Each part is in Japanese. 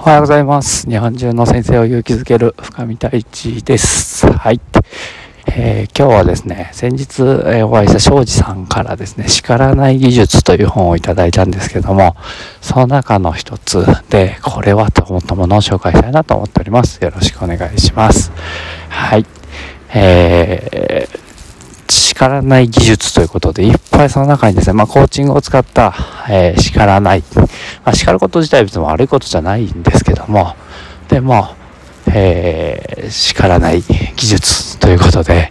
おはようございます。日本中の先生を勇気づける深見太一です。はい。えー、今日はですね、先日、え、お会いした庄司さんからですね、叱らない技術という本をいただいたんですけども、その中の一つで、これはと思ったものを紹介したいなと思っております。よろしくお願いします。はい。えー叱らない技術ということで、いっぱいその中にですね、まあ、コーチングを使った、えー、叱らない。まあ、叱ること自体別に悪いことじゃないんですけども、でも、えー、叱らない技術ということで、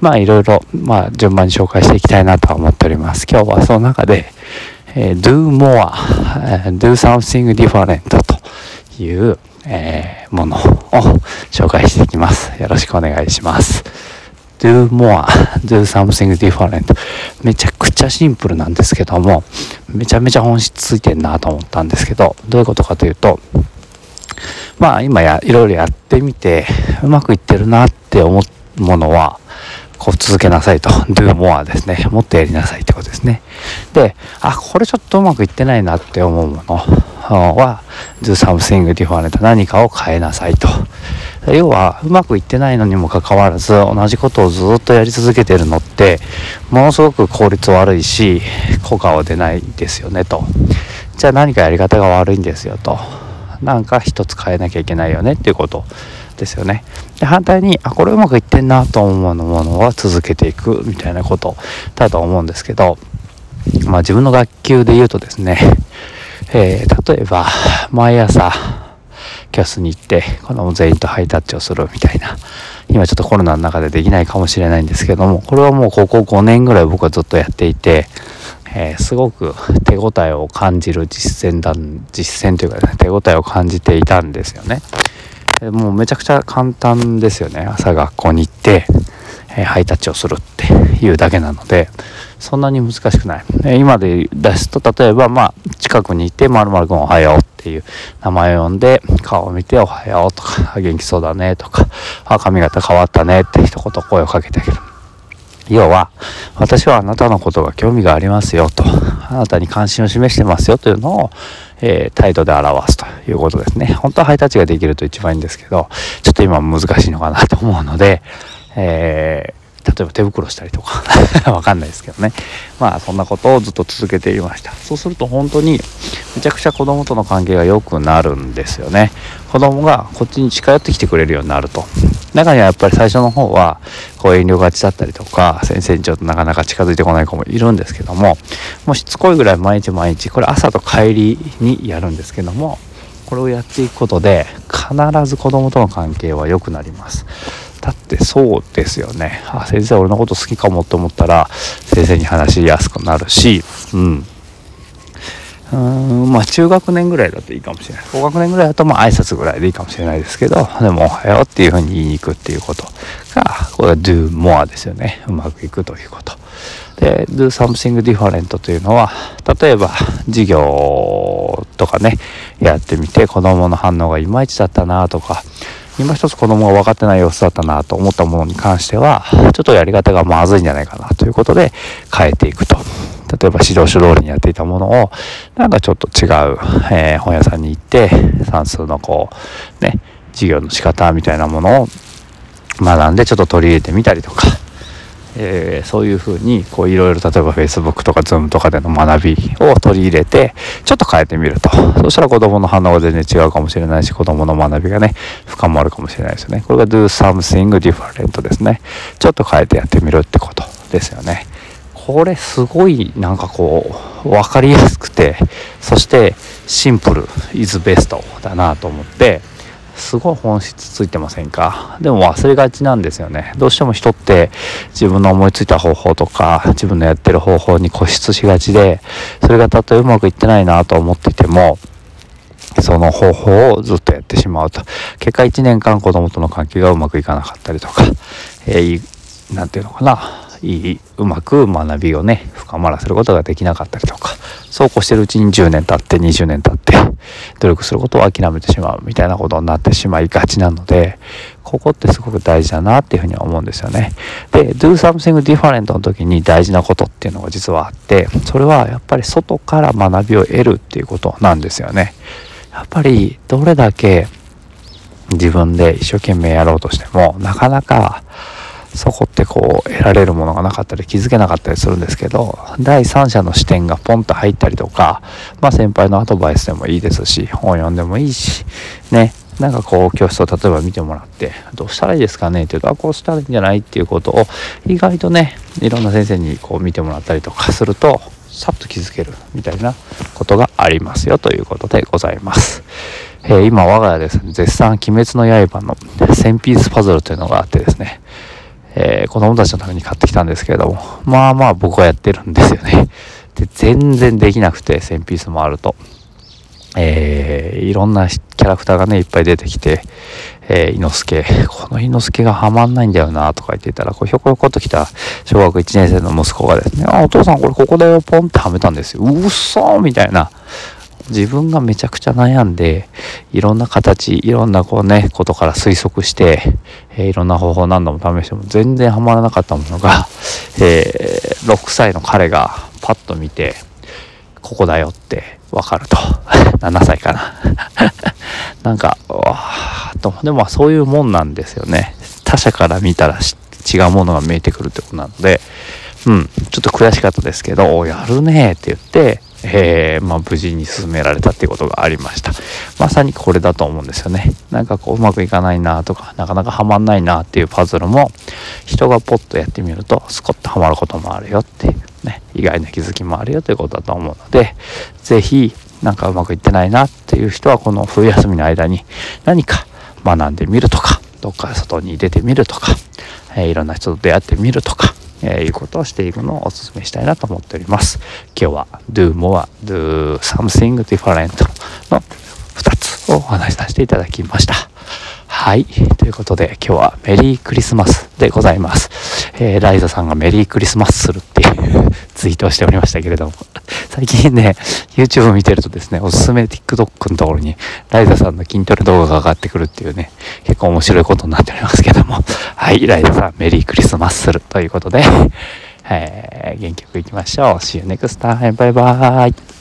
まあ、いろいろ、まあ、順番に紹介していきたいなと思っております。今日はその中で、えー、do more, do something different という、えー、ものを紹介していきます。よろしくお願いします。Do more, do something different. めちゃくちゃシンプルなんですけどもめちゃめちゃ本質ついてんなと思ったんですけどどういうことかというとまあ今やいろいろやってみてうまくいってるなって思うものはこう続けなさいと。Do more ですね。もっとやりなさいってことですね。であこれちょっとうまくいってないなって思うもの。は do something different 何かを変えなさいと。要はうまくいってないのにもかかわらず同じことをずっとやり続けてるのってものすごく効率悪いし効果は出ないですよねと。じゃあ何かやり方が悪いんですよと。なんか一つ変えなきゃいけないよねっていうこと。ですよねで反対にあこれうまくいってんなと思うものは続けていくみたいなことだと思うんですけどまあ自分の学級で言うとですね、えー、例えば毎朝キャスに行って子供全員とハイタッチをするみたいな今ちょっとコロナの中でできないかもしれないんですけどもこれはもうここ5年ぐらい僕はずっとやっていて、えー、すごく手応えを感じる実践だ実践というか、ね、手応えを感じていたんですよね。もうめちゃくちゃ簡単ですよね。朝学校に行って、え、ハイタッチをするっていうだけなのでそんなに難しくない、え、今で出すと例えばまあ近くにいて「まるくんおはよう」っていう名前を呼んで顔を見て「おはよう」とか「元気そうだね」とか「あ髪型変わったね」って一言声をかけてあげる。要は私はあなたのことが興味がありますよとあなたに関心を示してますよというのを、えー、態度で表すということですね。本当はハイタッチができると一番いいんですけどちょっと今難しいのかなと思うので、え例えば手袋したりとか わかんないですけどね。まあそんなことをずっと続けていました。そうすると本当にめちゃくちゃ子供との関係が良くなるんですよね。子供がこっちに近寄ってきてくれるようになると。中にはやっぱり最初の方はこう遠慮がちだったりとか先生にちょっとなかなか近づいてこない子もいるんですけどももうしつこいぐらい毎日毎日これ朝と帰りにやるんですけどもこれをやっていくことで必ず子供との関係は良くなります。だってそうですよね。あ先生俺のこと好きかもって思ったら先生に話しやすくなるしうん。うんまあ中学年ぐらいだといいかもしれない。高学年ぐらいだとまあ挨拶ぐらいでいいかもしれないですけどでも「おはよう」っていうふうに言いに行くっていうことがこれは do more ですよね。うまくいくということ。で do something different というのは例えば授業とかねやってみて子供の反応がいまいちだったなとか今一つ子供が分かってない様子だったなと思ったものに関しては、ちょっとやり方がまずいんじゃないかなということで変えていくと。例えば指導書通りにやっていたものを、なんかちょっと違う、えー、本屋さんに行って、算数のこう、ね、授業の仕方みたいなものを学んでちょっと取り入れてみたりとか、えー、そういうふうにこういろいろ例えば Facebook とか Zoom とかでの学びを取り入れてちょっと変えてみると。そしたら子供の反応が全然違うかもしれないし子供の学びがね深まるかもしれないですよね。これが do something different ですね。ちょっと変えてやってみるってことですよね。これすごいなんかこう分かりやすくてそしてシンプル is best だなと思ってすごい本質ついてませんか？でも忘れがちなんですよね。どうしても人って自分の思いついた方法とか自分のやってる方法に固執しがちでそれがたとえうまくいってないなと思っていてもその方法をずっとやってしまうと。結果1年間子供との関係がうまくいかなかったりとか、えー、て言うのかな？いいうまく学びをね深まらせることができなかったりとかそうこうしてるうちに10年経って20年経って努力することを諦めてしまうみたいなことになってしまいがちなのでここってすごく大事だなっていうふうに思うんですよね。で do something different の時に大事なことっていうのが実はあってそれはやっぱり外から学びを得るっていうことなんですよね。やっぱりどれだけ自分で一生懸命やろうとしてもなかなかそこってこう得られるものがなかったり気づけなかったりするんですけど第三者の視点がポンと入ったりとかまあ先輩のアドバイスでもいいですし本読んでもいいしねなんかこう教室を例えば見てもらってどうしたらいいですかねっていうとあこうしたらいいんじゃないっていうことを意外とねいろんな先生にこう見てもらったりとかするとさっと気づけるみたいなことがありますよということでございます。えー、今我が家ですね絶賛「鬼滅の刃」の1000ピースパズルというのがあってですねえー、子供たちのために買ってきたんですけれども、まあまあ僕はやってるんですよね。で、全然できなくて、1000ピースもあると。えー、いろんなキャラクターがね、いっぱい出てきて、えー、猪之助、この猪之助がハマんないんだよな、とか言ってたら、こうひょこひょこっと来た小学1年生の息子がですね、あ、お父さんこれここだよ、ポンってはめたんですよ。うっそみたいな。自分がめちゃくちゃ悩んで、いろんな形、いろんなこうね、ことから推測して、えー、いろんな方法何度も試しても全然ハマらなかったものが、えー、6歳の彼がパッと見て、ここだよってわかると。7歳かな。なんか、わーと、でもそういうもんなんですよね。他者から見たら違うものが見えてくるってことなので、うん、ちょっと悔しかったですけど、やるねって言って、えー、まあ、無事に進められたっていうことがありました。まさにこれだと思うんですよね。なんかこううまくいかないなとか、なかなかハマんないなっていうパズルも、人がポッとやってみると、スコッとハマることもあるよっていうね、意外な気づきもあるよということだと思うので、是非なんかうまくいってないなっていう人は、この冬休みの間に何か学んでみるとか、どっか外に出てみるとか、えー、いろんな人と出会ってみるとか、えー、いうことをしていくのをお勧めしたいなと思っております。今日は do more, do something different の2つをお話しさせていただきました。はい。ということで、今日はメリークリスマスでございます。えー、ライザさんがメリークリスマスするっていうツイートをしておりましたけれども、最近ね、YouTube 見てるとですね、おすすめ TikTok のところに、ライザさんの筋トレ動画が上がってくるっていうね、結構面白いことになっておりますけども、はい、ライザさん、メリークリスマスするということで、えー、元気よくいきましょう。See you next time. バイバーイ。